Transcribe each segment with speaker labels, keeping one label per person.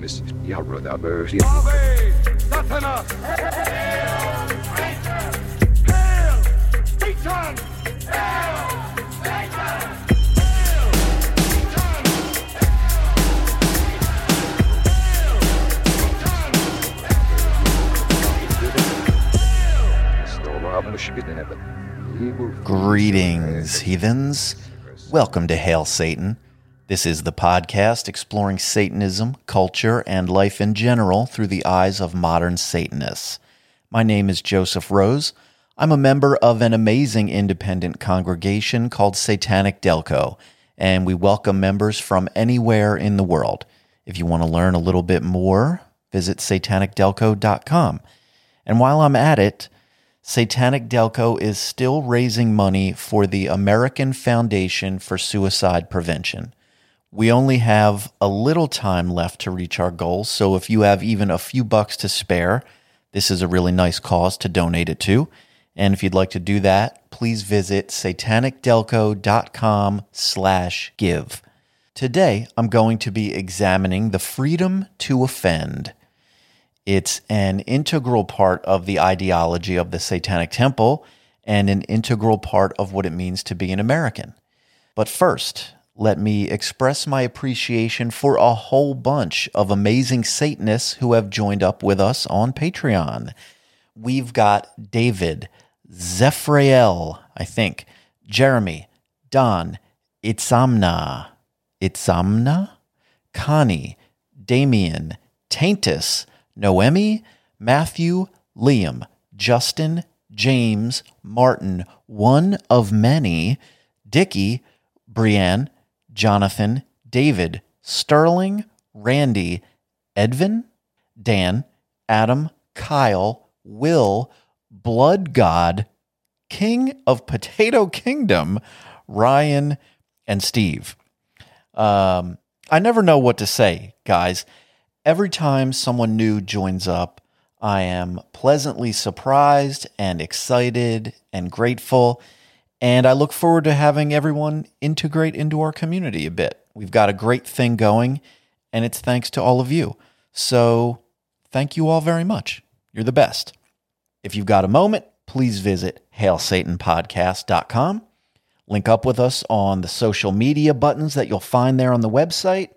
Speaker 1: Satan!
Speaker 2: Greetings, heathens. Welcome to Hail Satan. This is the podcast exploring Satanism, culture, and life in general through the eyes of modern Satanists. My name is Joseph Rose. I'm a member of an amazing independent congregation called Satanic Delco, and we welcome members from anywhere in the world. If you want to learn a little bit more, visit satanicdelco.com. And while I'm at it, Satanic Delco is still raising money for the American Foundation for Suicide Prevention. We only have a little time left to reach our goals, so if you have even a few bucks to spare, this is a really nice cause to donate it to. And if you'd like to do that, please visit satanicdelco.com slash give. Today, I'm going to be examining the freedom to offend. It's an integral part of the ideology of the Satanic Temple and an integral part of what it means to be an American. But first, let me express my appreciation for a whole bunch of amazing Satanists who have joined up with us on Patreon. We've got David, Zephraiel, I think, Jeremy, Don, Itzamna, Itzamna, Connie, Damien, Taintus, Noemi, Matthew, Liam, Justin, James, Martin, one of many, Dicky, Brienne, Jonathan, David, Sterling, Randy, Edvin, Dan, Adam, Kyle, Will, Blood God, King of Potato Kingdom, Ryan, and Steve. Um, I never know what to say, guys. Every time someone new joins up, I am pleasantly surprised and excited and grateful. And I look forward to having everyone integrate into our community a bit. We've got a great thing going, and it's thanks to all of you. So thank you all very much. You're the best. If you've got a moment, please visit hailsatanpodcast.com. Link up with us on the social media buttons that you'll find there on the website.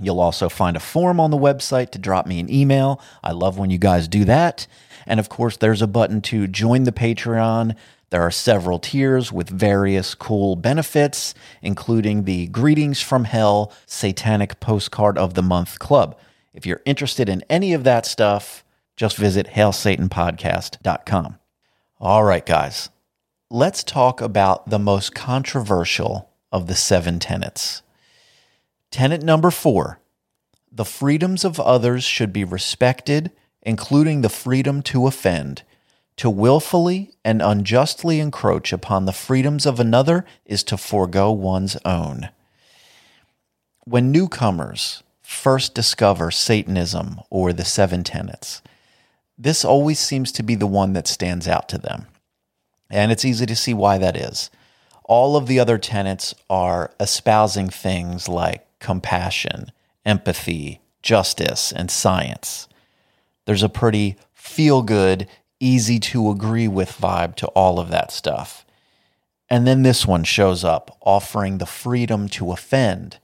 Speaker 2: You'll also find a form on the website to drop me an email. I love when you guys do that. And of course, there's a button to join the Patreon. There are several tiers with various cool benefits, including the Greetings from Hell Satanic Postcard of the Month Club. If you're interested in any of that stuff, just visit hailsatanpodcast.com. All right, guys, let's talk about the most controversial of the seven tenets. Tenet number four the freedoms of others should be respected, including the freedom to offend. To willfully and unjustly encroach upon the freedoms of another is to forego one's own. When newcomers first discover Satanism or the seven tenets, this always seems to be the one that stands out to them. And it's easy to see why that is. All of the other tenets are espousing things like compassion, empathy, justice, and science. There's a pretty feel good, easy to agree with vibe to all of that stuff. And then this one shows up offering the freedom to offend.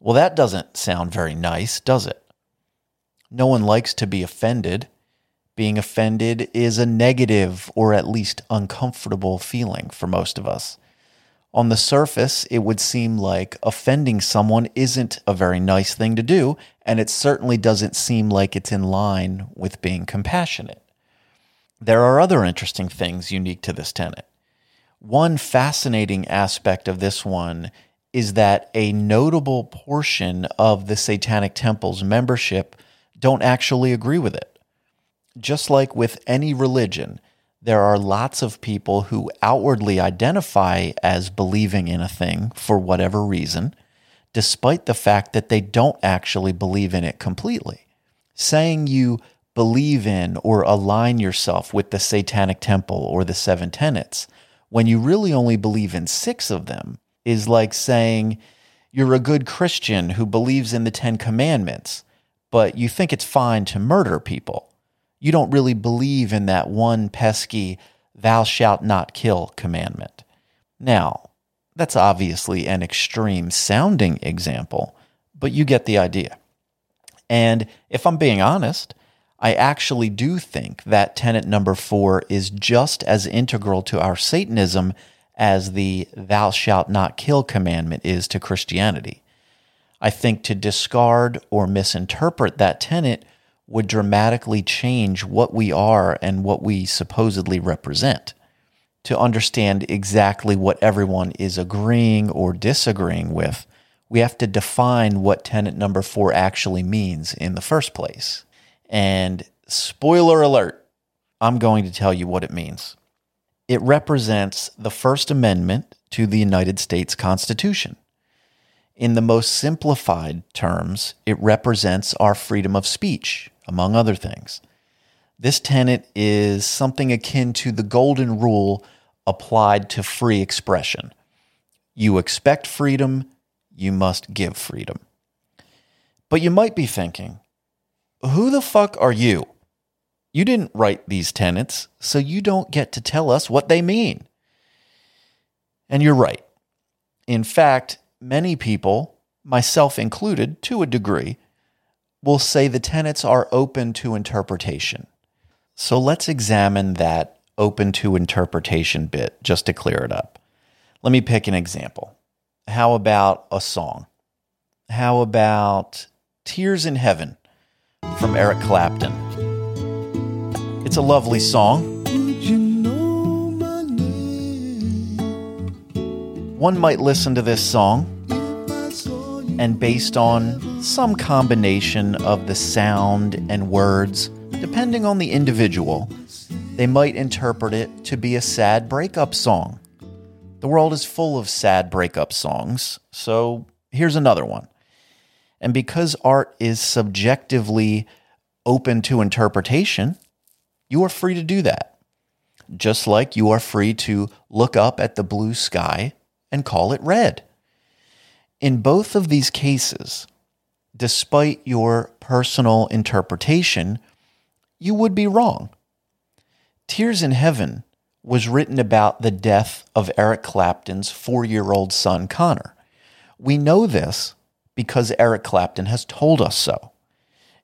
Speaker 2: Well, that doesn't sound very nice, does it? No one likes to be offended. Being offended is a negative or at least uncomfortable feeling for most of us. On the surface, it would seem like offending someone isn't a very nice thing to do, and it certainly doesn't seem like it's in line with being compassionate. There are other interesting things unique to this tenet. One fascinating aspect of this one is that a notable portion of the Satanic Temple's membership don't actually agree with it. Just like with any religion, there are lots of people who outwardly identify as believing in a thing for whatever reason, despite the fact that they don't actually believe in it completely. Saying you believe in or align yourself with the Satanic Temple or the seven tenets when you really only believe in six of them is like saying you're a good Christian who believes in the Ten Commandments, but you think it's fine to murder people. You don't really believe in that one pesky, thou shalt not kill commandment. Now, that's obviously an extreme sounding example, but you get the idea. And if I'm being honest, I actually do think that tenet number four is just as integral to our Satanism as the thou shalt not kill commandment is to Christianity. I think to discard or misinterpret that tenet would dramatically change what we are and what we supposedly represent. To understand exactly what everyone is agreeing or disagreeing with, we have to define what tenet number four actually means in the first place. And spoiler alert, I'm going to tell you what it means. It represents the First Amendment to the United States Constitution. In the most simplified terms, it represents our freedom of speech, among other things. This tenet is something akin to the golden rule applied to free expression. You expect freedom, you must give freedom. But you might be thinking, who the fuck are you? You didn't write these tenets, so you don't get to tell us what they mean. And you're right. In fact, many people, myself included to a degree, will say the tenets are open to interpretation. So let's examine that open to interpretation bit just to clear it up. Let me pick an example. How about a song? How about Tears in Heaven from Eric Clapton? It's a lovely song. One might listen to this song, and based on some combination of the sound and words, depending on the individual, they might interpret it to be a sad breakup song. The world is full of sad breakup songs, so here's another one. And because art is subjectively open to interpretation, you are free to do that. Just like you are free to look up at the blue sky and call it red. In both of these cases, despite your personal interpretation, you would be wrong. Tears in Heaven was written about the death of Eric Clapton's four year old son, Connor. We know this because Eric Clapton has told us so.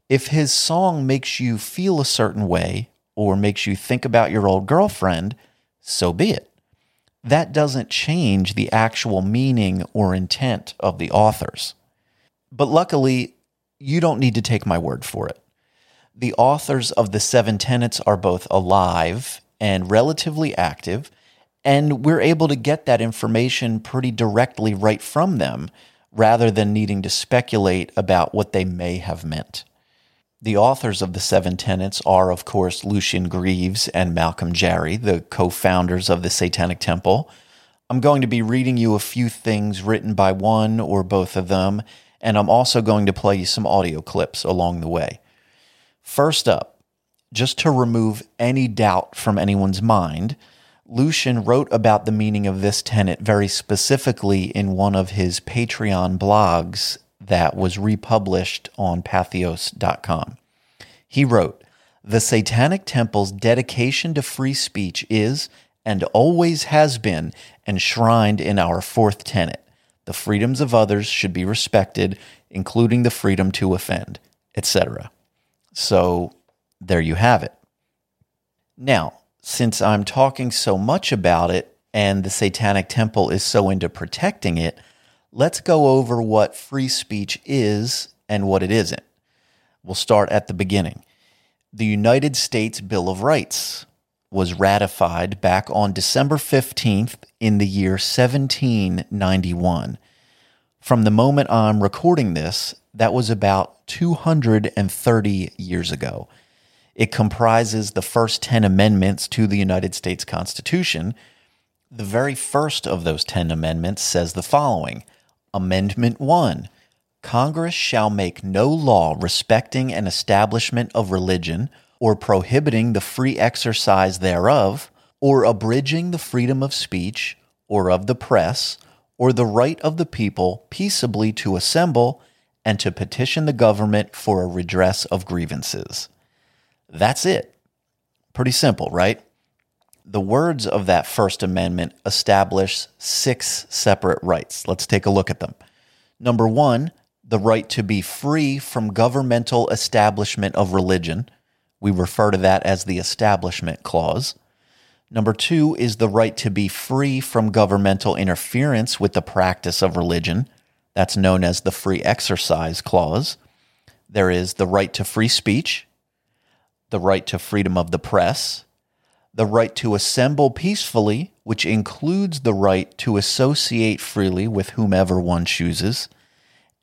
Speaker 2: If his song makes you feel a certain way or makes you think about your old girlfriend, so be it that doesn't change the actual meaning or intent of the authors. But luckily, you don't need to take my word for it. The authors of the Seven Tenets are both alive and relatively active, and we're able to get that information pretty directly right from them rather than needing to speculate about what they may have meant. The authors of the Seven Tenets are, of course, Lucien Greaves and Malcolm Jarry, the co founders of the Satanic Temple. I'm going to be reading you a few things written by one or both of them, and I'm also going to play you some audio clips along the way. First up, just to remove any doubt from anyone's mind, Lucien wrote about the meaning of this tenet very specifically in one of his Patreon blogs that was republished on patheos.com. He wrote, The Satanic Temple's dedication to free speech is and always has been enshrined in our fourth tenet. The freedoms of others should be respected, including the freedom to offend, etc. So there you have it. Now, since I'm talking so much about it and the Satanic Temple is so into protecting it, let's go over what free speech is and what it isn't. We'll start at the beginning. The United States Bill of Rights was ratified back on December 15th in the year 1791. From the moment I'm recording this, that was about 230 years ago. It comprises the first 10 amendments to the United States Constitution. The very first of those 10 amendments says the following Amendment 1 Congress shall make no law respecting an establishment of religion, or prohibiting the free exercise thereof, or abridging the freedom of speech, or of the press, or the right of the people peaceably to assemble and to petition the government for a redress of grievances. That's it. Pretty simple, right? The words of that First Amendment establish six separate rights. Let's take a look at them. Number one, the right to be free from governmental establishment of religion. We refer to that as the Establishment Clause. Number two is the right to be free from governmental interference with the practice of religion. That's known as the Free Exercise Clause. There is the right to free speech, the right to freedom of the press, the right to assemble peacefully, which includes the right to associate freely with whomever one chooses,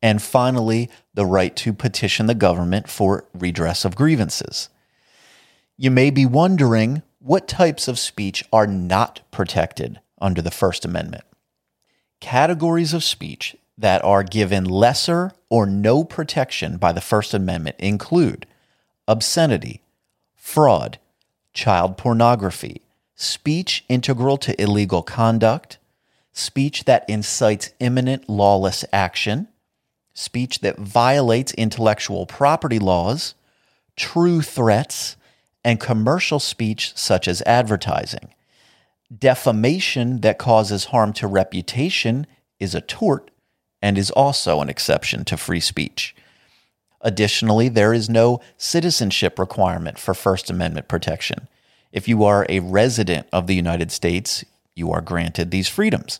Speaker 2: and finally, the right to petition the government for redress of grievances. You may be wondering what types of speech are not protected under the First Amendment. Categories of speech that are given lesser or no protection by the First Amendment include obscenity, fraud, child pornography, speech integral to illegal conduct, speech that incites imminent lawless action, speech that violates intellectual property laws, true threats, and commercial speech such as advertising. Defamation that causes harm to reputation is a tort and is also an exception to free speech. Additionally, there is no citizenship requirement for First Amendment protection. If you are a resident of the United States, you are granted these freedoms.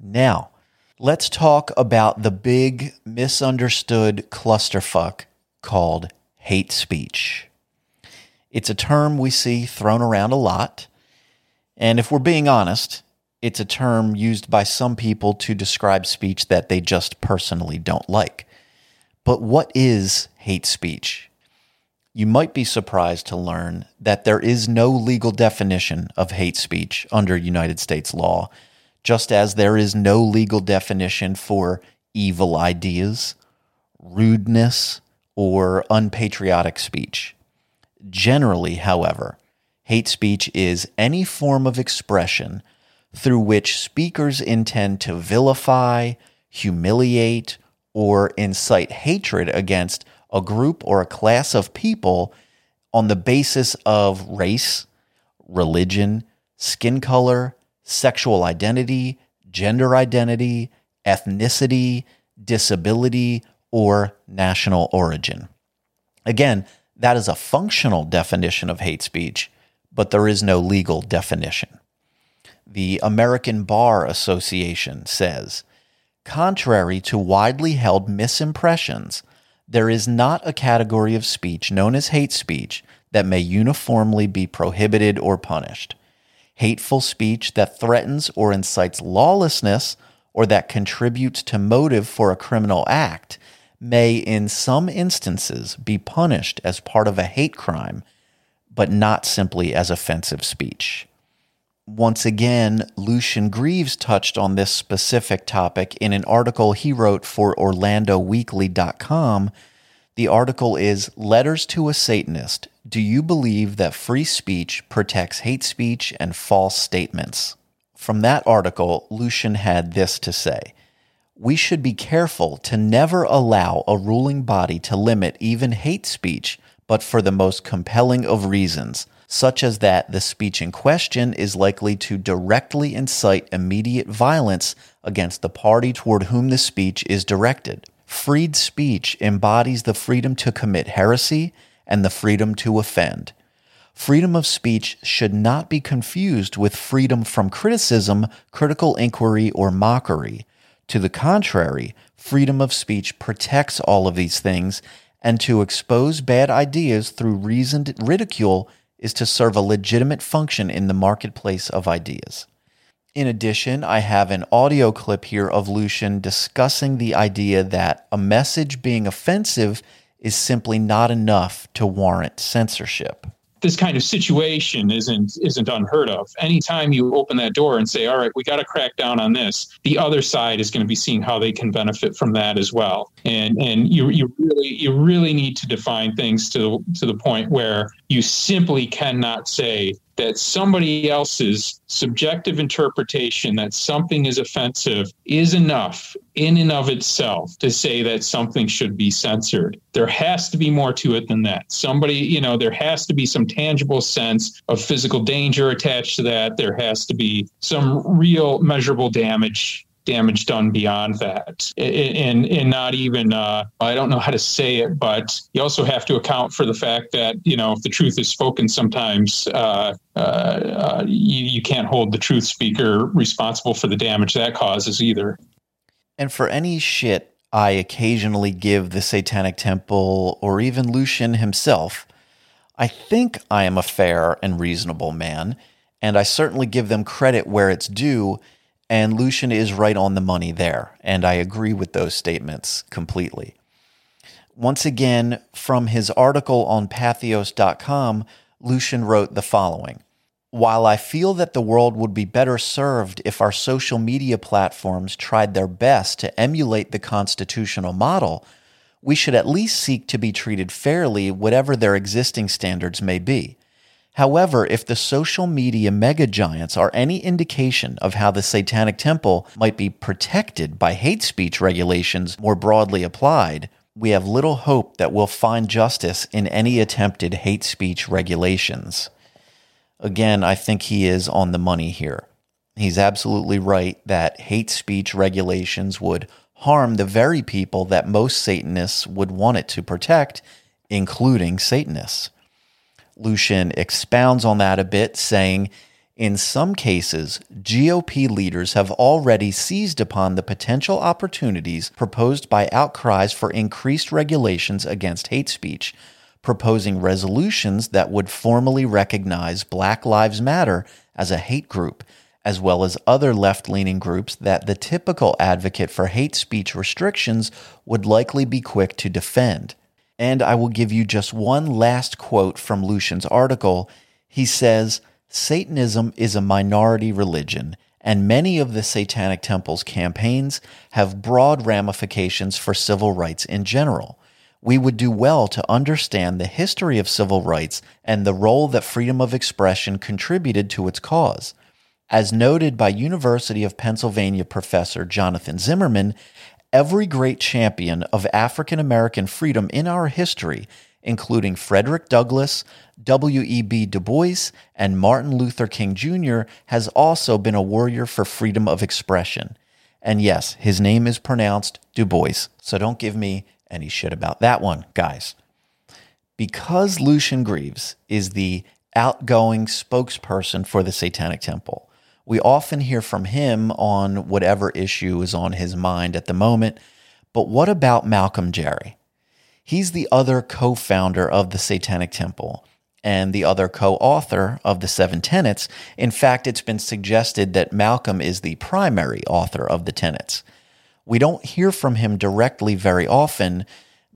Speaker 2: Now, let's talk about the big misunderstood clusterfuck called hate speech. It's a term we see thrown around a lot. And if we're being honest, it's a term used by some people to describe speech that they just personally don't like. But what is hate speech? You might be surprised to learn that there is no legal definition of hate speech under United States law, just as there is no legal definition for evil ideas, rudeness, or unpatriotic speech. Generally, however, hate speech is any form of expression through which speakers intend to vilify, humiliate, or incite hatred against a group or a class of people on the basis of race, religion, skin color, sexual identity, gender identity, ethnicity, disability, or national origin. Again, that is a functional definition of hate speech, but there is no legal definition. The American Bar Association says Contrary to widely held misimpressions, there is not a category of speech known as hate speech that may uniformly be prohibited or punished. Hateful speech that threatens or incites lawlessness or that contributes to motive for a criminal act may, in some instances, be punished as part of a hate crime, but not simply as offensive speech. Once again, Lucien Greaves touched on this specific topic in an article he wrote for OrlandoWeekly.com. The article is Letters to a Satanist Do You Believe That Free Speech Protects Hate Speech and False Statements? From that article, Lucien had this to say We should be careful to never allow a ruling body to limit even hate speech, but for the most compelling of reasons such as that the speech in question is likely to directly incite immediate violence against the party toward whom the speech is directed. Freed speech embodies the freedom to commit heresy and the freedom to offend. Freedom of speech should not be confused with freedom from criticism, critical inquiry, or mockery. To the contrary, freedom of speech protects all of these things, and to expose bad ideas through reasoned ridicule is to serve a legitimate function in the marketplace of ideas. In addition, I have an audio clip here of Lucien discussing the idea that a message being offensive is simply not enough to warrant censorship
Speaker 3: this kind of situation isn't isn't unheard of. Anytime you open that door and say, "All right, we got to crack down on this," the other side is going to be seeing how they can benefit from that as well. And and you you really you really need to define things to to the point where you simply cannot say that somebody else's subjective interpretation that something is offensive is enough in and of itself to say that something should be censored. There has to be more to it than that. Somebody, you know, there has to be some tangible sense of physical danger attached to that. There has to be some real measurable damage damage done beyond that. And and not even uh, i don't know how to say it but you also have to account for the fact that you know if the truth is spoken sometimes uh, uh, uh, you, you can't hold the truth speaker responsible for the damage that causes either.
Speaker 2: And for any shit i occasionally give the satanic temple or even lucien himself i think i am a fair and reasonable man and i certainly give them credit where it's due and Lucien is right on the money there. And I agree with those statements completely. Once again, from his article on patheos.com, Lucien wrote the following While I feel that the world would be better served if our social media platforms tried their best to emulate the constitutional model, we should at least seek to be treated fairly, whatever their existing standards may be. However, if the social media mega giants are any indication of how the Satanic Temple might be protected by hate speech regulations more broadly applied, we have little hope that we'll find justice in any attempted hate speech regulations. Again, I think he is on the money here. He's absolutely right that hate speech regulations would harm the very people that most Satanists would want it to protect, including Satanists. Lucien expounds on that a bit, saying, in some cases, GOP leaders have already seized upon the potential opportunities proposed by outcries for increased regulations against hate speech, proposing resolutions that would formally recognize Black Lives Matter as a hate group, as well as other left leaning groups that the typical advocate for hate speech restrictions would likely be quick to defend. And I will give you just one last quote from Lucien's article. He says, Satanism is a minority religion, and many of the Satanic Temple's campaigns have broad ramifications for civil rights in general. We would do well to understand the history of civil rights and the role that freedom of expression contributed to its cause. As noted by University of Pennsylvania professor Jonathan Zimmerman, every great champion of African American freedom in our history, including Frederick Douglass, W.E.B. Du Bois, and Martin Luther King Jr., has also been a warrior for freedom of expression. And yes, his name is pronounced Du Bois, so don't give me any shit about that one, guys. Because Lucien Greaves is the outgoing spokesperson for the Satanic Temple, we often hear from him on whatever issue is on his mind at the moment. But what about Malcolm Jarry? He's the other co founder of the Satanic Temple and the other co author of the Seven Tenets. In fact, it's been suggested that Malcolm is the primary author of the tenets. We don't hear from him directly very often.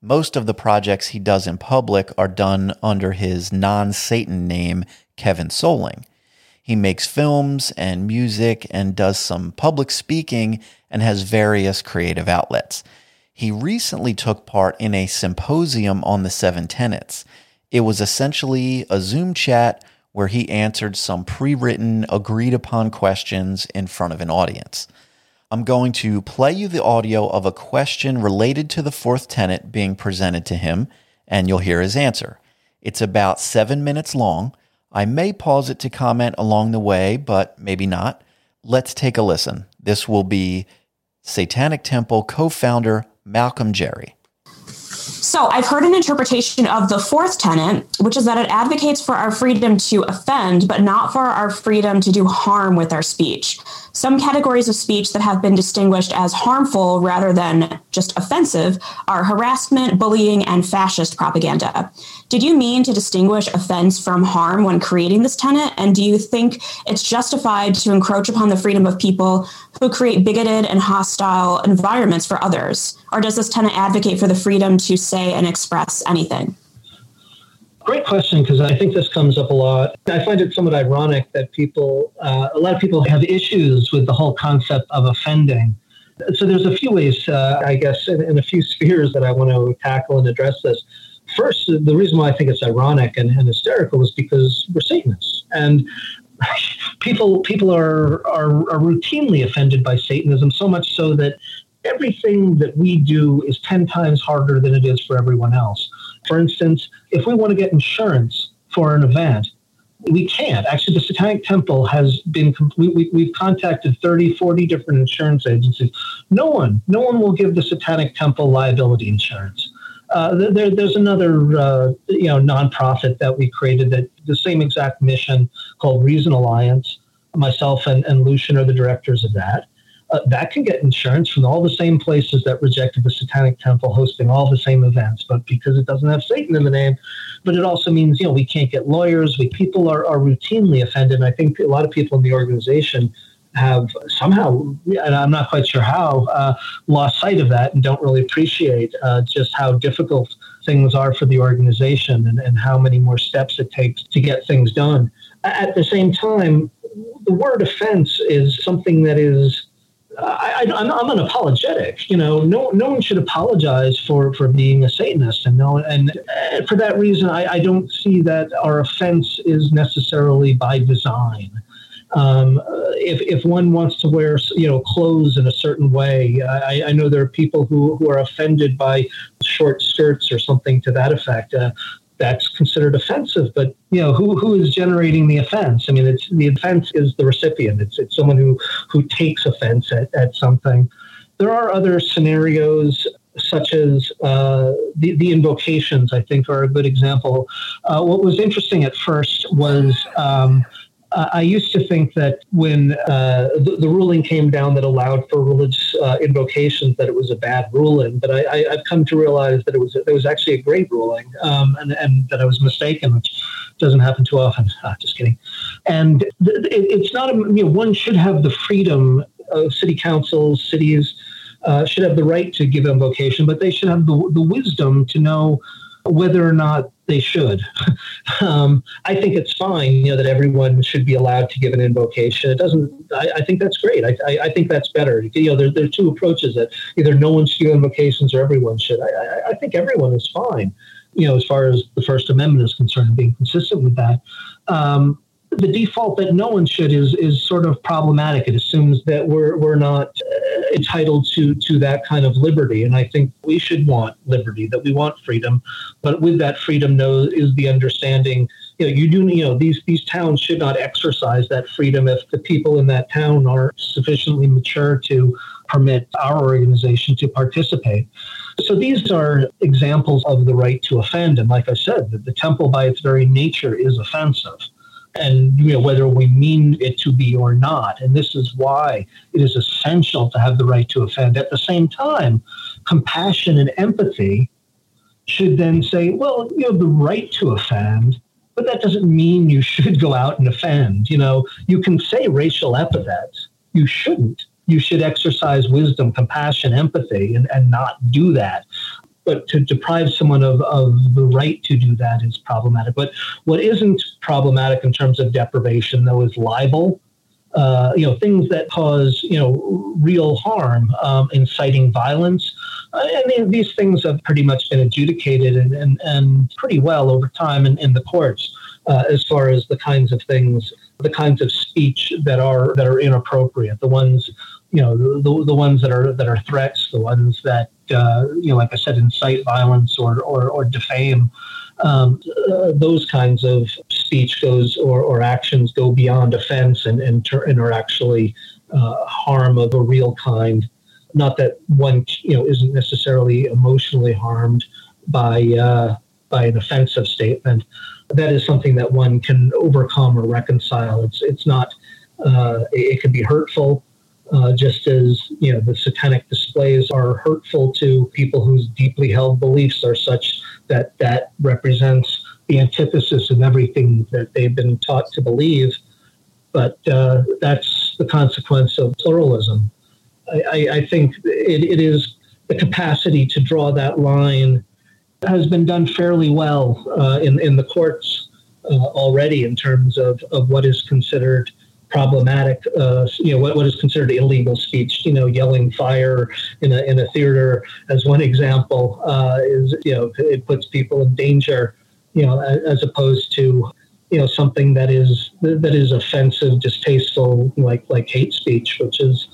Speaker 2: Most of the projects he does in public are done under his non Satan name, Kevin Soling. He makes films and music and does some public speaking and has various creative outlets. He recently took part in a symposium on the seven tenets. It was essentially a Zoom chat where he answered some pre written, agreed upon questions in front of an audience. I'm going to play you the audio of a question related to the fourth tenet being presented to him, and you'll hear his answer. It's about seven minutes long. I may pause it to comment along the way, but maybe not. Let's take a listen. This will be Satanic Temple co founder Malcolm Jarry.
Speaker 4: So, I've heard an interpretation of the fourth tenet, which is that it advocates for our freedom to offend, but not for our freedom to do harm with our speech. Some categories of speech that have been distinguished as harmful rather than just offensive are harassment, bullying, and fascist propaganda. Did you mean to distinguish offense from harm when creating this tenet? And do you think it's justified to encroach upon the freedom of people who create bigoted and hostile environments for others? Or does this tenet advocate for the freedom to say and express anything?
Speaker 5: Great question, because I think this comes up a lot. I find it somewhat ironic that people, uh, a lot of people have issues with the whole concept of offending. So there's a few ways, uh, I guess, in, a few spheres that I want to tackle and address this. first, the reason why I think it's ironic and, and hysterical is because we're Satanists, and people people are, are are routinely offended by Satanism so much so that everything that we do is ten times harder than it is for everyone else. For instance, if we want to get insurance for an event, we can't. Actually, the Satanic Temple has been, we, we, have contacted 30, 40 different insurance agencies. No one, no one will give the Satanic Temple liability insurance. Uh, there, there's another, uh, you know, nonprofit that we created that the same exact mission called Reason Alliance. Myself and, and Lucien are the directors of that uh, that can get insurance from all the same places that rejected the Satanic Temple hosting all the same events, but because it doesn't have Satan in the name, but it also means you know we can't get lawyers. We people are, are routinely offended. And I think a lot of people in the organization have somehow, and I'm not quite sure how, uh, lost sight of that and don't really appreciate uh, just how difficult things are for the organization and, and how many more steps it takes to get things done. At the same time, the word offense is something that is I, am unapologetic. You know, no no one should apologize for for being a Satanist, and no, and for that reason, I, I don't see that our offense is necessarily by design. Um, if, if one wants to wear you know clothes in a certain way, I, I know there are people who, who are offended by short skirts or something to that effect. Uh, that's considered offensive. But you know, who who is generating the offense? I mean, it's the offense is the recipient. It's it's someone who who takes offense at, at something. There are other scenarios such as uh, the, the invocations, I think, are a good example. Uh, what was interesting at first was um, I used to think that when uh, the, the, ruling came down that allowed for religious uh, invocations, that it was a bad ruling. But I, have come to realize that it was it was actually a great ruling, um, and, and that I was mistaken, which doesn't happen too often. Ah, just kidding. And th- it, it's not a you know one should have the freedom of city councils, cities. Uh, should have the right to give invocation, but they should have the, the wisdom to know whether or not they should. um, I think it's fine, you know, that everyone should be allowed to give an invocation. It doesn't. I, I think that's great. I, I, I, think that's better. You know, there, there are two approaches that either no one should give invocations or everyone should. I, think everyone is fine. You know, as far as the First Amendment is concerned, being consistent with that. Um, the default that no one should is is sort of problematic. It assumes that we're we're not uh, entitled to to that kind of liberty, and I think we should want liberty, that we want freedom, but with that freedom, no, is the understanding. You know, you do. You know, these these towns should not exercise that freedom if the people in that town are sufficiently mature to permit our organization to participate. So these are examples of the right to offend, and like I said, the, the temple by its very nature is offensive and you know whether we mean it to be or not. And this is why it is essential to have the right to offend. At the same time compassion and empathy should then say well you have the right to offend but that doesn't mean you should go out and offend. You know you can say racial epithets. You shouldn't. You should exercise wisdom compassion empathy and, and not do that but to deprive someone of, of the right to do that is problematic. But what isn't problematic in terms of deprivation, though, is libel. Uh, you know, things that cause you know real harm, um, inciting violence, uh, and these things have pretty much been adjudicated and, and, and pretty well over time in, in the courts uh, as far as the kinds of things, the kinds of speech that are that are inappropriate, the ones you know the, the, ones that are that are threats, the ones that uh, you know, like I said, incite violence or or, or defame. Um, uh, those kinds of speech goes or, or actions go beyond offense and and, ter- and are actually uh, harm of a real kind. Not that one you know isn't necessarily emotionally harmed by uh, by an offensive statement. That is something that one can overcome or reconcile. It's it's not. Uh, it, it can be hurtful uh, just as you know the satanic displays are hurtful to people whose deeply held beliefs are such that that represents the antithesis of everything that they've been taught to believe. But uh, that's the consequence of pluralism. I, I, I think it, it is the capacity to draw that line has been done fairly well uh, in in the courts uh, already in terms of, of what is considered problematic, uh, you know, what, what is considered illegal speech, you know, yelling fire in a, in a theater as one example uh, is, you know, it puts people in danger, you know, as opposed to, you know, something that is, that is offensive, distasteful, like, like hate speech, which is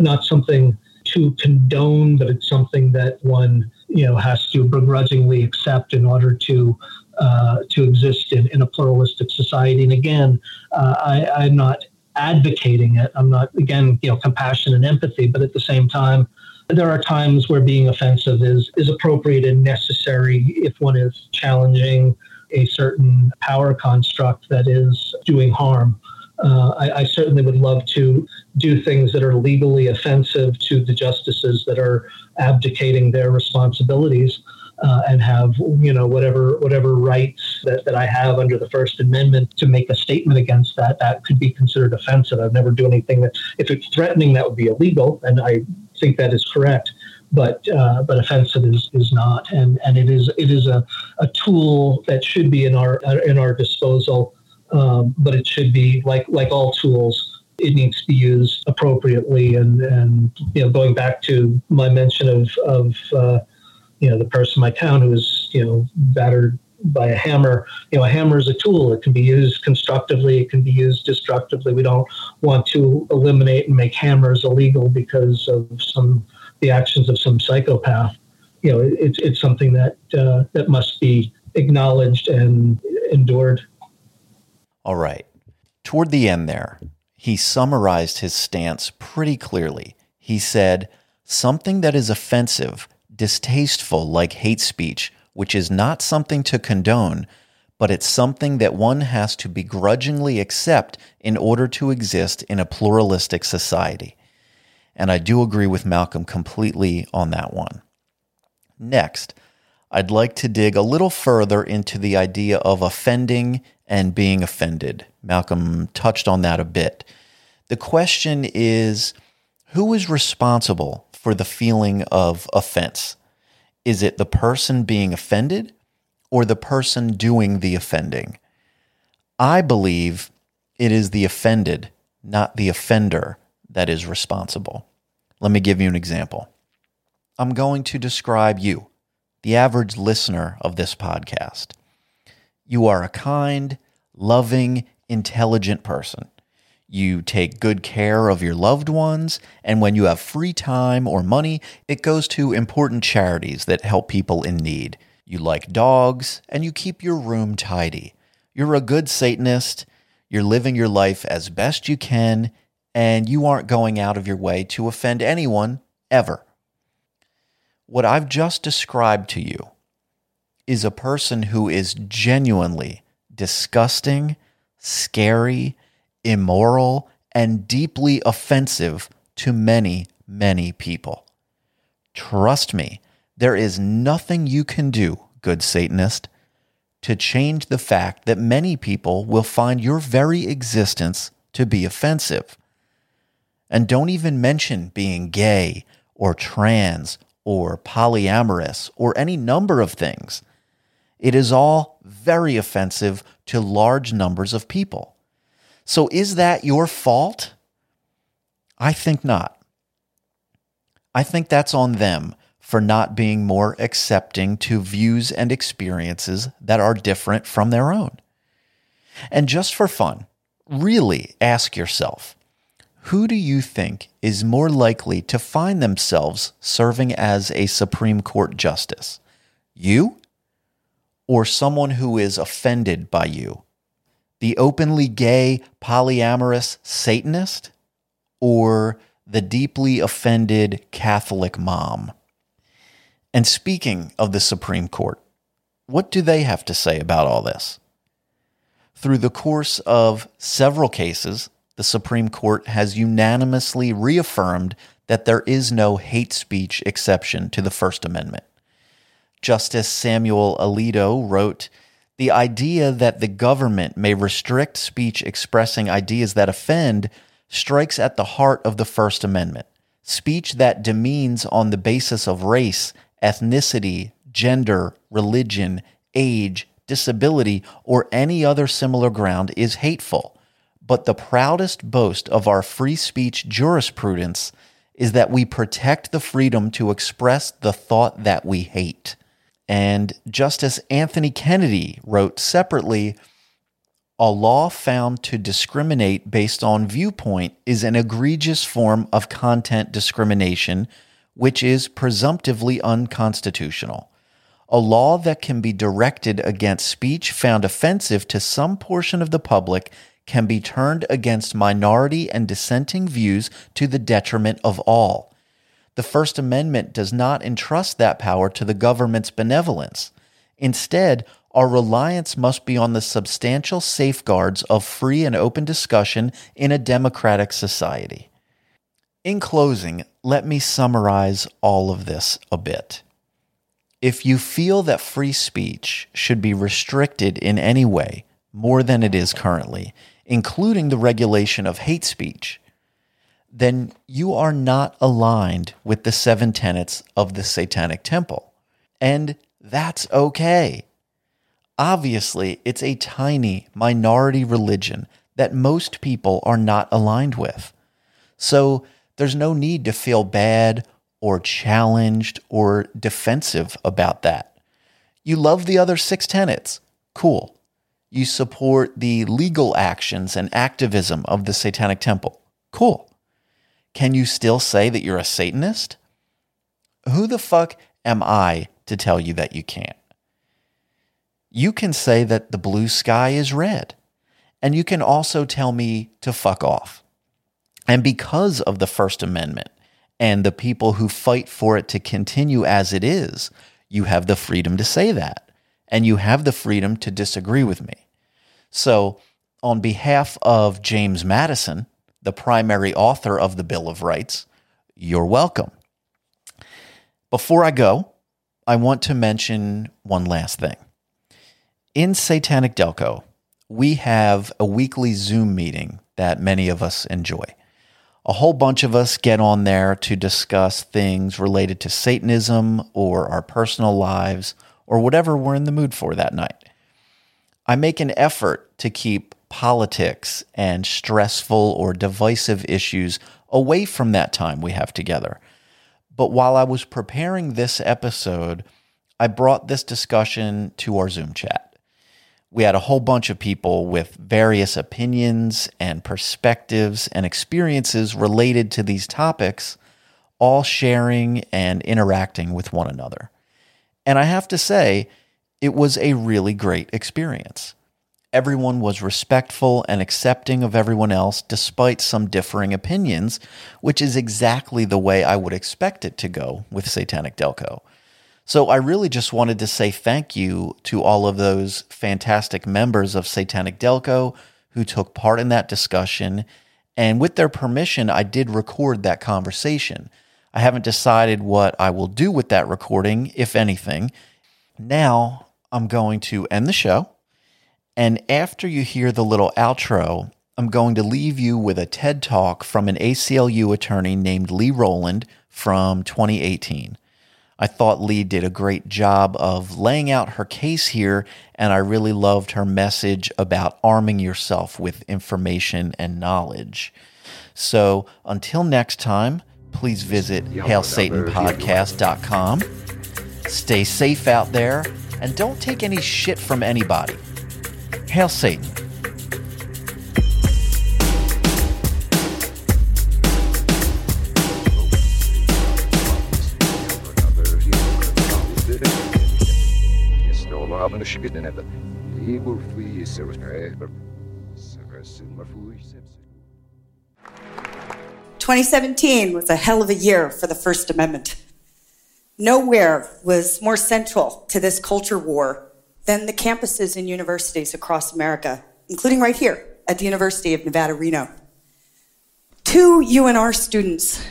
Speaker 5: not something to condone, but it's something that one, you know, has to begrudgingly accept in order to uh, to exist in, in a pluralistic society. And again, uh, I, I'm not advocating it. I'm not, again, you know, compassion and empathy, but at the same time, there are times where being offensive is, is appropriate and necessary if one is challenging a certain power construct that is doing harm. Uh, I, I, certainly would love to do things that are legally offensive to the justices that are abdicating their responsibilities uh, and have you know whatever whatever rights that, that I have under the First Amendment to make a statement against that that could be considered offensive. I've never do anything that if it's threatening that would be illegal, and I think that is correct. But uh, but offensive is, is not, and and it is it is a, a tool that should be in our in our disposal, um, but it should be like like all tools it needs to be used appropriately. And, and you know, going back to my mention of, of uh, you know the person in my town who was you know battered by a hammer you know a hammer is a tool. It can be used constructively. It can be used destructively. We don't want to eliminate and make hammers illegal because of some the actions of some psychopath. You know it's it's something that uh, that must be acknowledged and endured.
Speaker 2: All right. Toward the end there he summarized his stance pretty clearly. He said something that is offensive distasteful like hate speech, which is not something to condone, but it's something that one has to begrudgingly accept in order to exist in a pluralistic society. And I do agree with Malcolm completely on that one. Next, I'd like to dig a little further into the idea of offending and being offended. Malcolm touched on that a bit. The question is who is responsible for the feeling of offense? Is it the person being offended or the person doing the offending? I believe it is the offended, not the offender, that is responsible. Let me give you an example. I'm going to describe you, the average listener of this podcast. You are a kind, loving, intelligent person. You take good care of your loved ones, and when you have free time or money, it goes to important charities that help people in need. You like dogs, and you keep your room tidy. You're a good Satanist, you're living your life as best you can, and you aren't going out of your way to offend anyone ever. What I've just described to you is a person who is genuinely disgusting, scary, immoral, and deeply offensive to many, many people. Trust me, there is nothing you can do, good Satanist, to change the fact that many people will find your very existence to be offensive. And don't even mention being gay or trans or polyamorous or any number of things. It is all very offensive to large numbers of people. So is that your fault? I think not. I think that's on them for not being more accepting to views and experiences that are different from their own. And just for fun, really ask yourself who do you think is more likely to find themselves serving as a Supreme Court justice? You or someone who is offended by you the openly gay, polyamorous Satanist or the deeply offended Catholic mom? And speaking of the Supreme Court, what do they have to say about all this? Through the course of several cases, the Supreme Court has unanimously reaffirmed that there is no hate speech exception to the First Amendment. Justice Samuel Alito wrote the idea that the government may restrict speech expressing ideas that offend strikes at the heart of the First Amendment. Speech that demeans on the basis of race, ethnicity, gender, religion, age, disability, or any other similar ground is hateful, but the proudest boast of our free speech jurisprudence is that we protect the freedom to express the thought that we hate. And Justice Anthony Kennedy wrote separately a law found to discriminate based on viewpoint is an egregious form of content discrimination, which is presumptively unconstitutional. A law that can be directed against speech found offensive to some portion of the public can be turned against minority and dissenting views to the detriment of all. The First Amendment does not entrust that power to the government's benevolence. Instead, our reliance must be on the substantial safeguards of free and open discussion in a democratic society. In closing, let me summarize all of this a bit. If you feel that free speech should be restricted in any way more than it is currently, including the regulation of hate speech, then you are not aligned with the seven tenets of the Satanic Temple. And that's okay. Obviously, it's a tiny minority religion that most people are not aligned with. So there's no need to feel bad or challenged or defensive about that. You love the other six tenets. Cool you support the legal actions and activism of the Satanic Temple. Cool. Can you still say that you're a Satanist? Who the fuck am I to tell you that you can't? You can say that the blue sky is red, and you can also tell me to fuck off. And because of the First Amendment and the people who fight for it to continue as it is, you have the freedom to say that and you have the freedom to disagree with me. So, on behalf of James Madison, the primary author of the Bill of Rights, you're welcome. Before I go, I want to mention one last thing. In Satanic Delco, we have a weekly Zoom meeting that many of us enjoy. A whole bunch of us get on there to discuss things related to Satanism or our personal lives or whatever we're in the mood for that night. I make an effort to keep politics and stressful or divisive issues away from that time we have together. But while I was preparing this episode, I brought this discussion to our Zoom chat. We had a whole bunch of people with various opinions and perspectives and experiences related to these topics, all sharing and interacting with one another. And I have to say, it was a really great experience. Everyone was respectful and accepting of everyone else despite some differing opinions, which is exactly the way I would expect it to go with Satanic Delco. So I really just wanted to say thank you to all of those fantastic members of Satanic Delco who took part in that discussion. And with their permission, I did record that conversation. I haven't decided what I will do with that recording, if anything. Now I'm going to end the show. And after you hear the little outro, I'm going to leave you with a TED talk from an ACLU attorney named Lee Rowland from 2018. I thought Lee did a great job of laying out her case here, and I really loved her message about arming yourself with information and knowledge. So until next time, please visit HailSatanPodcast.com. Stay safe out there and don't take any shit from anybody. Hail Satan.
Speaker 6: Twenty seventeen was a hell of a year for the First Amendment. Nowhere was more central to this culture war than the campuses and universities across America, including right here at the University of Nevada, Reno. Two UNR students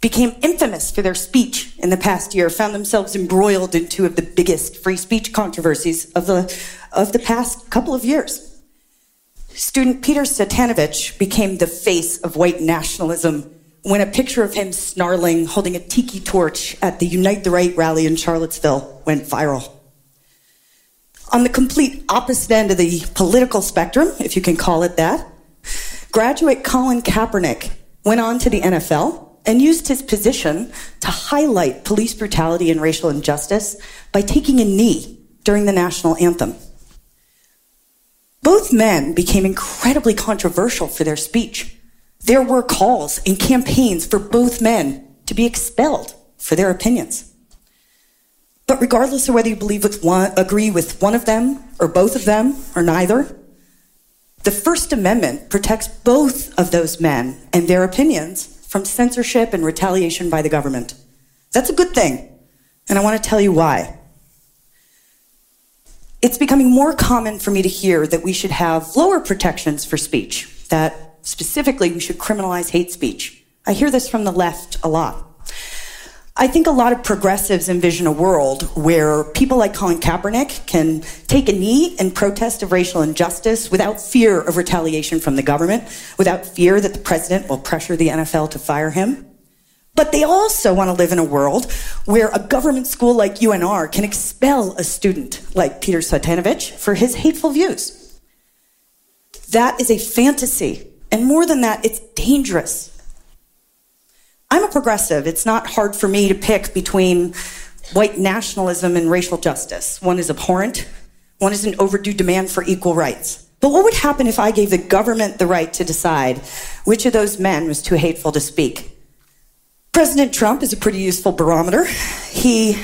Speaker 6: became infamous for their speech in the past year, found themselves embroiled in two of the biggest free speech controversies of the, of the past couple of years. Student Peter Cvjetanovic became the face of white nationalism when a picture of him snarling, holding a tiki torch at the Unite the Right rally in Charlottesville went viral. On the complete opposite end of the political spectrum, if you can call it that, graduate Colin Kaepernick went on to the NFL and used his position to highlight police brutality and racial injustice by taking a knee during the national anthem. Both men became incredibly controversial for their speech. There were calls and campaigns for both men to be expelled for their opinions. But regardless of whether you believe with one, agree with one of them or both of them or neither, the First Amendment protects both of those men and their opinions from censorship and retaliation by the government. That's a good thing, and I want to tell you why. It's becoming more common for me to hear that we should have lower protections for speech, that specifically we should criminalize hate speech. I hear this from the left a lot. I think a lot of progressives envision a world where people like Colin Kaepernick can take a knee in protest of racial injustice without fear of retaliation from the government, without fear that the president will pressure the NFL to fire him. But they also want to live in a world where a government school like UNR can expel a student like Peter Cvjetanovic for his hateful views. That is a fantasy. And more than that, it's dangerous. I'm a progressive. It's not hard for me to pick between white nationalism and racial justice. One is abhorrent, one is an overdue demand for equal rights. But what would happen if I gave the government the right to decide which of those men was too hateful to speak? President Trump is a pretty useful barometer. He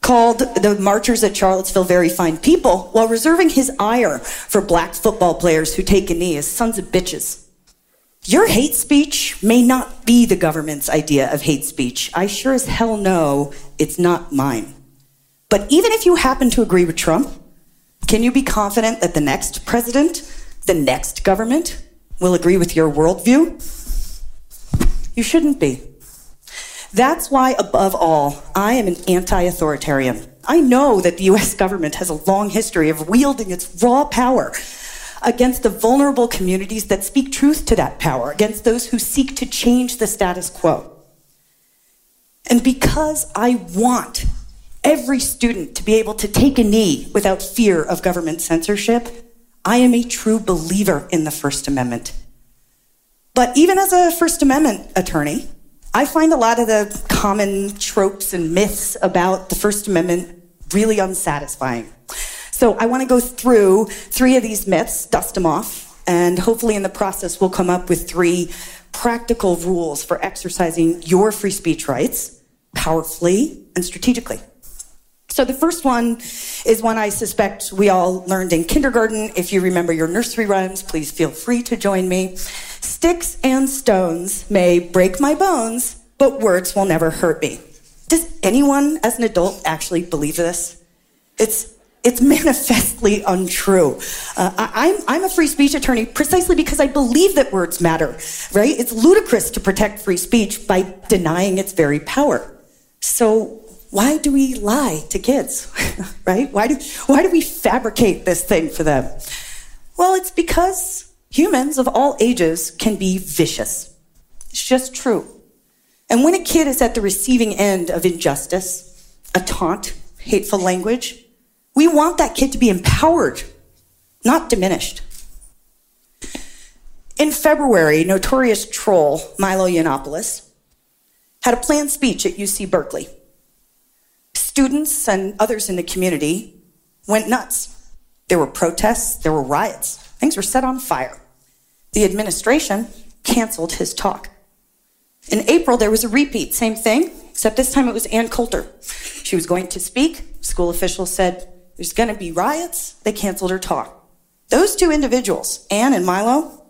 Speaker 6: called the marchers at Charlottesville very fine people while reserving his ire for black football players who take a knee as sons of bitches. Your hate speech may not be the government's idea of hate speech. I sure as hell know it's not mine. But even if you happen to agree with Trump, can you be confident that the next president, the next government, will agree with your worldview? You shouldn't be. That's why, above all, I am an anti authoritarian. I know that the US government has a long history of wielding its raw power against the vulnerable communities that speak truth to that power, against those who seek to change the status quo. And because I want every student to be able to take a knee without fear of government censorship, I am a true believer in the First Amendment. But even as a First Amendment attorney, I find a lot of the common tropes and myths about the First Amendment really unsatisfying. So I want to go through three of these myths, dust them off, and hopefully in the process we'll come up with three practical rules for exercising your free speech rights powerfully and strategically. So the first one is one I suspect we all learned in kindergarten. If you remember your nursery rhymes, please feel free to join me. Sticks and stones may break my bones, but words will never hurt me. Does anyone as an adult actually believe this? It's it's manifestly untrue. Uh, I, am I'm, I'm a free speech attorney precisely because I believe that words matter, right? It's ludicrous to protect free speech by denying its very power. So why do we lie to kids, right? Why do, why do we fabricate this thing for them? Well, it's because humans of all ages can be vicious. It's just true. And when a kid is at the receiving end of injustice, a taunt, hateful language, we want that kid to be empowered, not diminished. In February, notorious troll Milo Yiannopoulos had a planned speech at UC Berkeley. Students and others in the community went nuts. There were protests, there were riots, things were set on fire. The administration canceled his talk. In April, there was a repeat, same thing, except this time it was Ann Coulter. She was going to speak. School officials said, there's going to be riots. They canceled her talk. Those two individuals, Ann and Milo,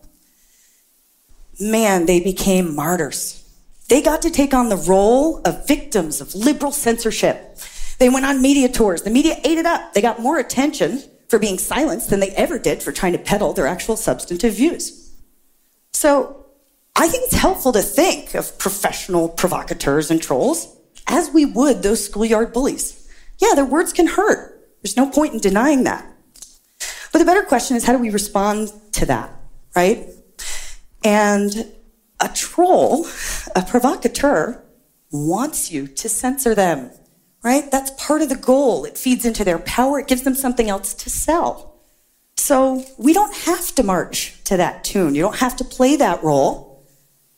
Speaker 6: man, they became martyrs. They got to take on the role of victims of liberal censorship. They went on media tours. The media ate it up. They got more attention for being silenced than they ever did for trying to peddle their actual substantive views. So I think it's helpful to think of professional provocateurs and trolls as we would those schoolyard bullies. Yeah, their words can hurt. There's no point in denying that. But the better question is how do we respond to that, right? And a troll, a provocateur, wants you to censor them, right? That's part of the goal. It feeds into their power, it gives them something else to sell. So we don't have to march to that tune. You don't have to play that role.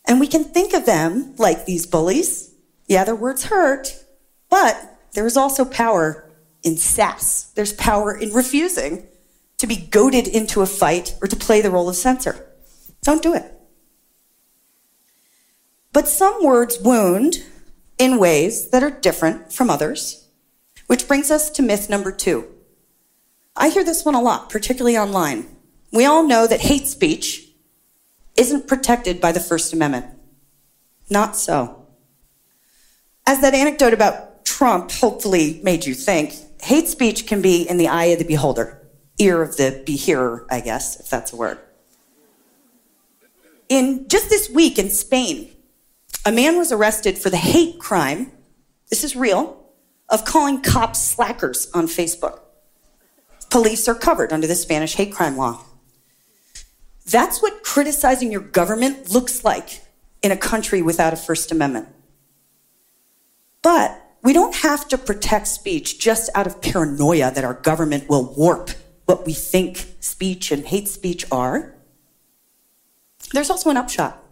Speaker 6: And we can think of them like these bullies. Yeah, their words hurt, but there is also power in sass. There's power in refusing to be goaded into a fight or to play the role of censor. Don't do it. But some words wound in ways that are different from others, which brings us to myth number two. I hear this one a lot, particularly online. We all know that hate speech isn't protected by the First Amendment. Not so. As that anecdote about Trump hopefully made you think, hate speech can be in the eye of the beholder, ear of the behearer, I guess, if that's a word. In just this week in Spain, a man was arrested for the hate crime, this is real, of calling cops slackers on Facebook. Police are covered under the Spanish hate crime law. That's what criticizing your government looks like in a country without a First Amendment. But we don't have to protect speech just out of paranoia that our government will warp what we think speech and hate speech are. There's also an upshot.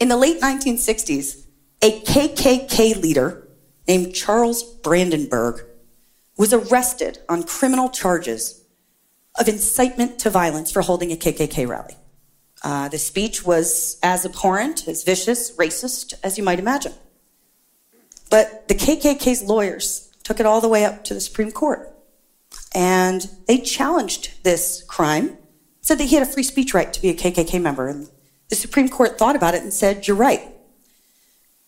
Speaker 6: In the late 1960s, a KKK leader named Charles Brandenburg was arrested on criminal charges of incitement to violence for holding a KKK rally. Uh, the speech was as abhorrent, as vicious, racist as you might imagine. But the KKK's lawyers took it all the way up to the Supreme Court. And they challenged this crime, said that he had a free speech right to be a KKK member. And the Supreme Court thought about it and said, You're right.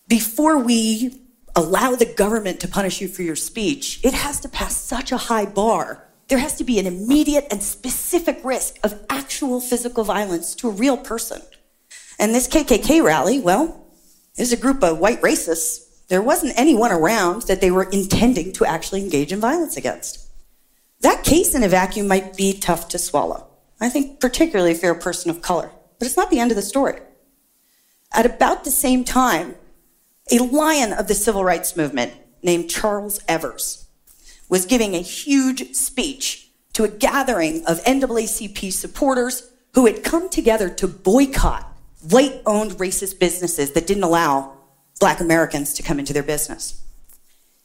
Speaker 6: Before we allow the government to punish you for your speech, it has to pass such a high bar. There has to be an immediate and specific risk of actual physical violence to a real person. And this KKK rally, well, is a group of white racists. There wasn't anyone around that they were intending to actually engage in violence against. That case in a vacuum might be tough to swallow. I think, particularly if you're a person of color. But it's not the end of the story. At about the same time, a lion of the civil rights movement named Charles Evers was giving a huge speech to a gathering of NAACP supporters who had come together to boycott white owned racist businesses that didn't allow black Americans to come into their business.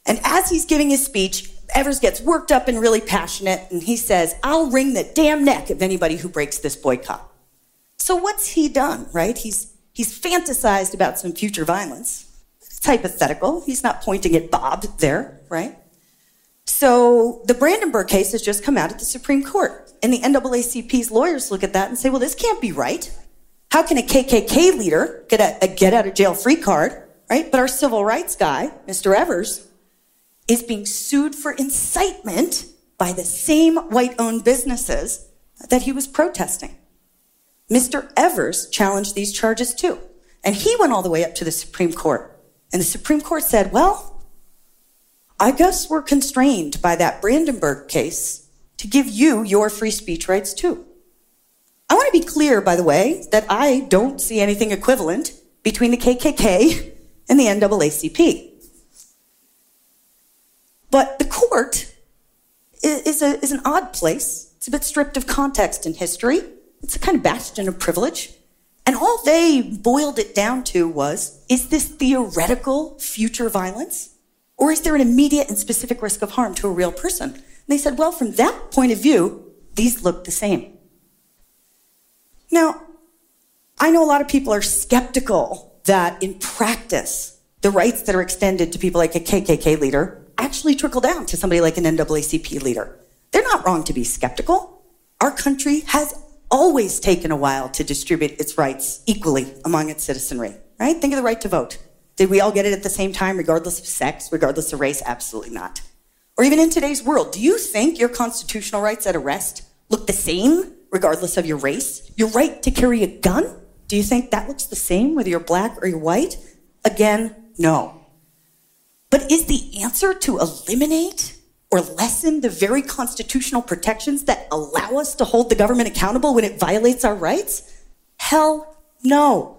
Speaker 6: And as he's giving his speech, Evers gets worked up and really passionate, and he says, I'll wring the damn neck of anybody who breaks this boycott. So what's he done, right? He's, he's fantasized about some future violence. It's hypothetical. He's not pointing at Bob there, right? So the Brandenburg case has just come out at the Supreme Court. And the NAACP's lawyers look at that and say, well, this can't be right. How can a KKK leader get a, a get out of jail free card, right? But our civil rights guy, Mr. Evers, is being sued for incitement by the same white owned businesses that he was protesting. Mr. Evers challenged these charges too. And he went all the way up to the Supreme Court. And the Supreme Court said, well, I guess we're constrained by that Brandenburg case to give you your free speech rights too. I want to be clear, by the way, that I don't see anything equivalent between the KKK and the NAACP. But the court is, a, is an odd place. It's a bit stripped of context and history. It's a kind of bastion of privilege. And all they boiled it down to was is this theoretical future violence? Or is there an immediate and specific risk of harm to a real person? And they said, well, from that point of view, these look the same. Now, I know a lot of people are skeptical that in practice, the rights that are extended to people like a KKK leader actually trickle down to somebody like an NAACP leader. They're not wrong to be skeptical. Our country has always taken a while to distribute its rights equally among its citizenry, right? Think of the right to vote. Did we all get it at the same time, regardless of sex, regardless of race? Absolutely not. Or even in today's world, do you think your constitutional rights at arrest look the same, regardless of your race? Your right to carry a gun? Do you think that looks the same whether you're black or you're white? Again, no. But is the answer to eliminate or lessen the very constitutional protections that allow us to hold the government accountable when it violates our rights? Hell no.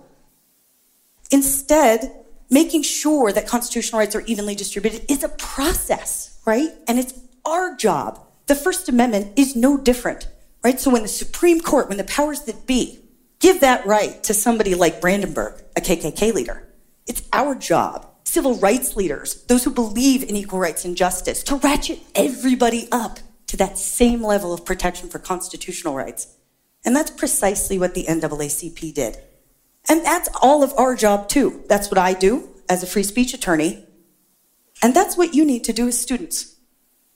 Speaker 6: Instead, making sure that constitutional rights are evenly distributed is a process, right? And it's our job. The First Amendment is no different. right? So when the Supreme Court, when the powers that be give that right to somebody like Brandenburg, a KKK leader, it's our job, civil rights leaders, those who believe in equal rights and justice, to ratchet everybody up to that same level of protection for constitutional rights. And that's precisely what the NAACP did. And that's all of our job, too. That's what I do as a free speech attorney. And that's what you need to do as students.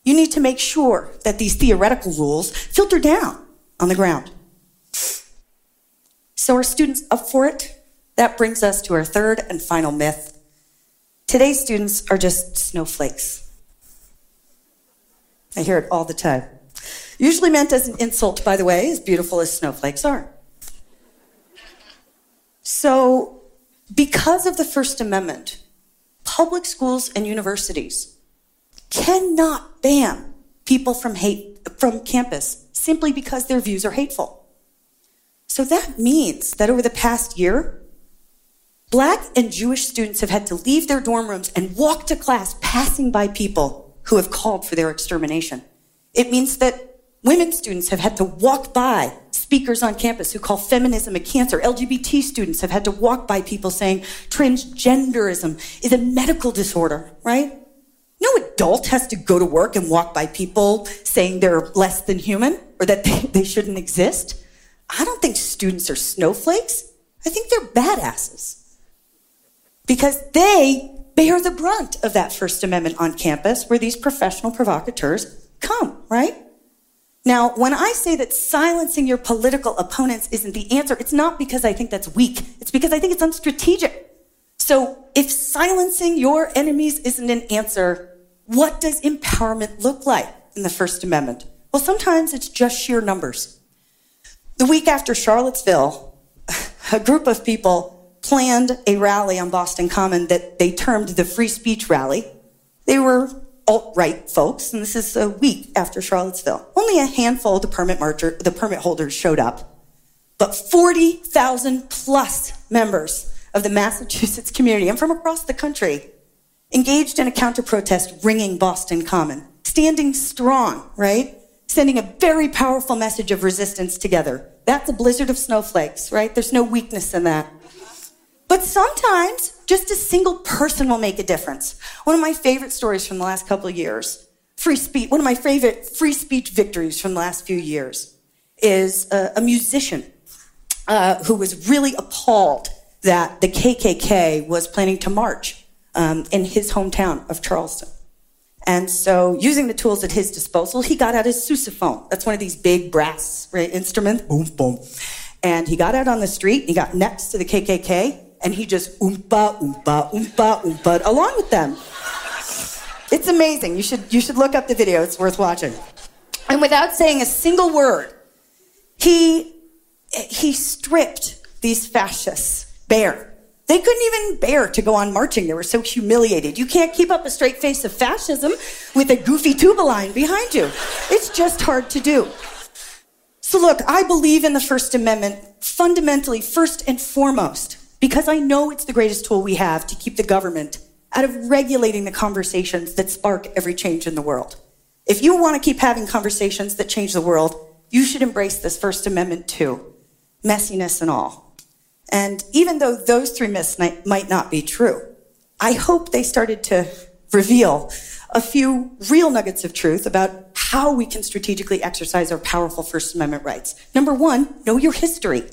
Speaker 6: You need to make sure that these theoretical rules filter down on the ground. So, are students up for it? That brings us to our third and final myth. Today's students are just snowflakes. I hear it all the time. Usually meant as an insult, by the way, as beautiful as snowflakes are. So, because of the First Amendment, public schools and universities cannot ban people from hate from campus simply because their views are hateful. So that means that over the past year, black and Jewish students have had to leave their dorm rooms and walk to class passing by people who have called for their extermination. It means that women students have had to walk by speakers on campus who call feminism a cancer. LGBT students have had to walk by people saying transgenderism is a medical disorder, right? No adult has to go to work and walk by people saying they're less than human or that they, they shouldn't exist. I don't think students are snowflakes. I think they're badasses. Because they bear the brunt of that First Amendment on campus where these professional provocateurs come, right? Now, when I say that silencing your political opponents isn't the answer, it's not because I think that's weak. It's because I think it's unstrategic. So if silencing your enemies isn't an answer, what does empowerment look like in the First Amendment? Well, sometimes it's just sheer numbers. The week after Charlottesville, a group of people planned a rally on Boston Common that they termed the Free Speech Rally. They were alt-right folks, and this is a week after Charlottesville. Only a handful of the permit marcher, the permit holders showed up, but 40,000 plus members of the Massachusetts community and from across the country engaged in a counter protest ringing Boston Common, standing strong, right? Sending a very powerful message of resistance together. That's a blizzard of snowflakes, right? There's no weakness in that. But sometimes just a single person will make a difference. One of my favorite stories from the last couple of years, free speech, one of my favorite free speech victories from the last few years is a, a musician uh, who was really appalled that the KKK was planning to march um, in his hometown of Charleston. And so, using the tools at his disposal, he got out his sousaphone. That's one of these big brass right, instruments. Boom, boom. And he got out on the street. He got next to the KKK, and he just oompa, oompa, oompa, oompa along with them. It's amazing. You should, you should look up the video, it's worth watching. And without saying a single word, he, he stripped these fascists bare. They couldn't even bear to go on marching. They were so humiliated. You can't keep up a straight face of fascism with a goofy tuba line behind you. It's just hard to do. So, look, I believe in the First Amendment fundamentally, first and foremost, because I know it's the greatest tool we have to keep the government out of regulating the conversations that spark every change in the world. If you want to keep having conversations that change the world, you should embrace this First Amendment too, messiness and all. And even though those three myths might not be true, I hope they started to reveal a few real nuggets of truth about how we can strategically exercise our powerful First Amendment rights. Number one, know your history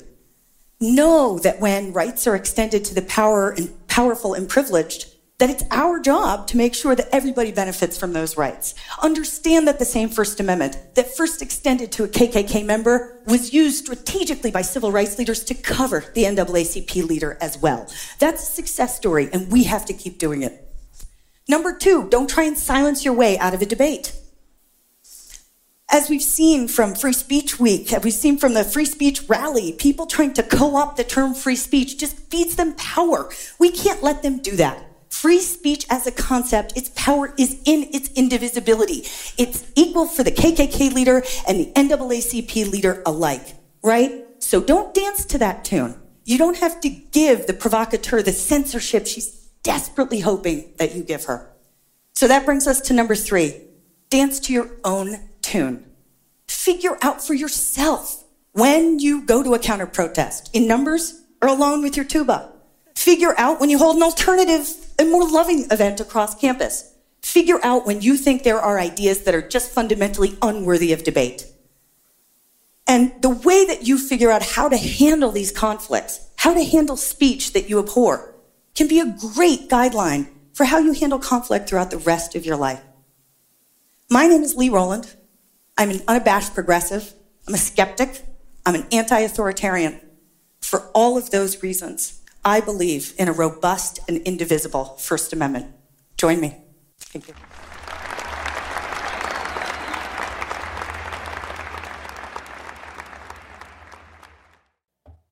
Speaker 6: know that when rights are extended to the power and powerful and privileged, that it's our job to make sure that everybody benefits from those rights. Understand that the same First Amendment that first extended to a KKK member was used strategically by civil rights leaders to cover the NAACP leader as well. That's a success story, and we have to keep doing it. Number two, don't try and silence your way out of a debate as we've seen from Free Speech Week, as we've seen from the Free Speech Rally, people trying to co opt the term free speech just feeds them power. We can't let them do that. Free speech as a concept, its power is in its indivisibility. It's equal for the KKK leader and the NAACP leader alike, right? So don't dance to that tune. You don't have to give the provocateur the censorship she's desperately hoping that you give her. So that brings us to number three dance to your own tune. figure out for yourself when you go to a counter protest in numbers or alone with your tuba. Figure out when you hold an alternative and more loving event across campus. Figure out when you think there are ideas that are just fundamentally unworthy of debate. And the way that you figure out how to handle these conflicts, how to handle speech that you abhor, can be a great guideline for how you handle conflict throughout the rest of your life. My name is Lee Rowland. I'm an unabashed progressive. I'm a skeptic. I'm an anti authoritarian. For all of those reasons, I believe in a robust and indivisible First Amendment. Join me. Thank you.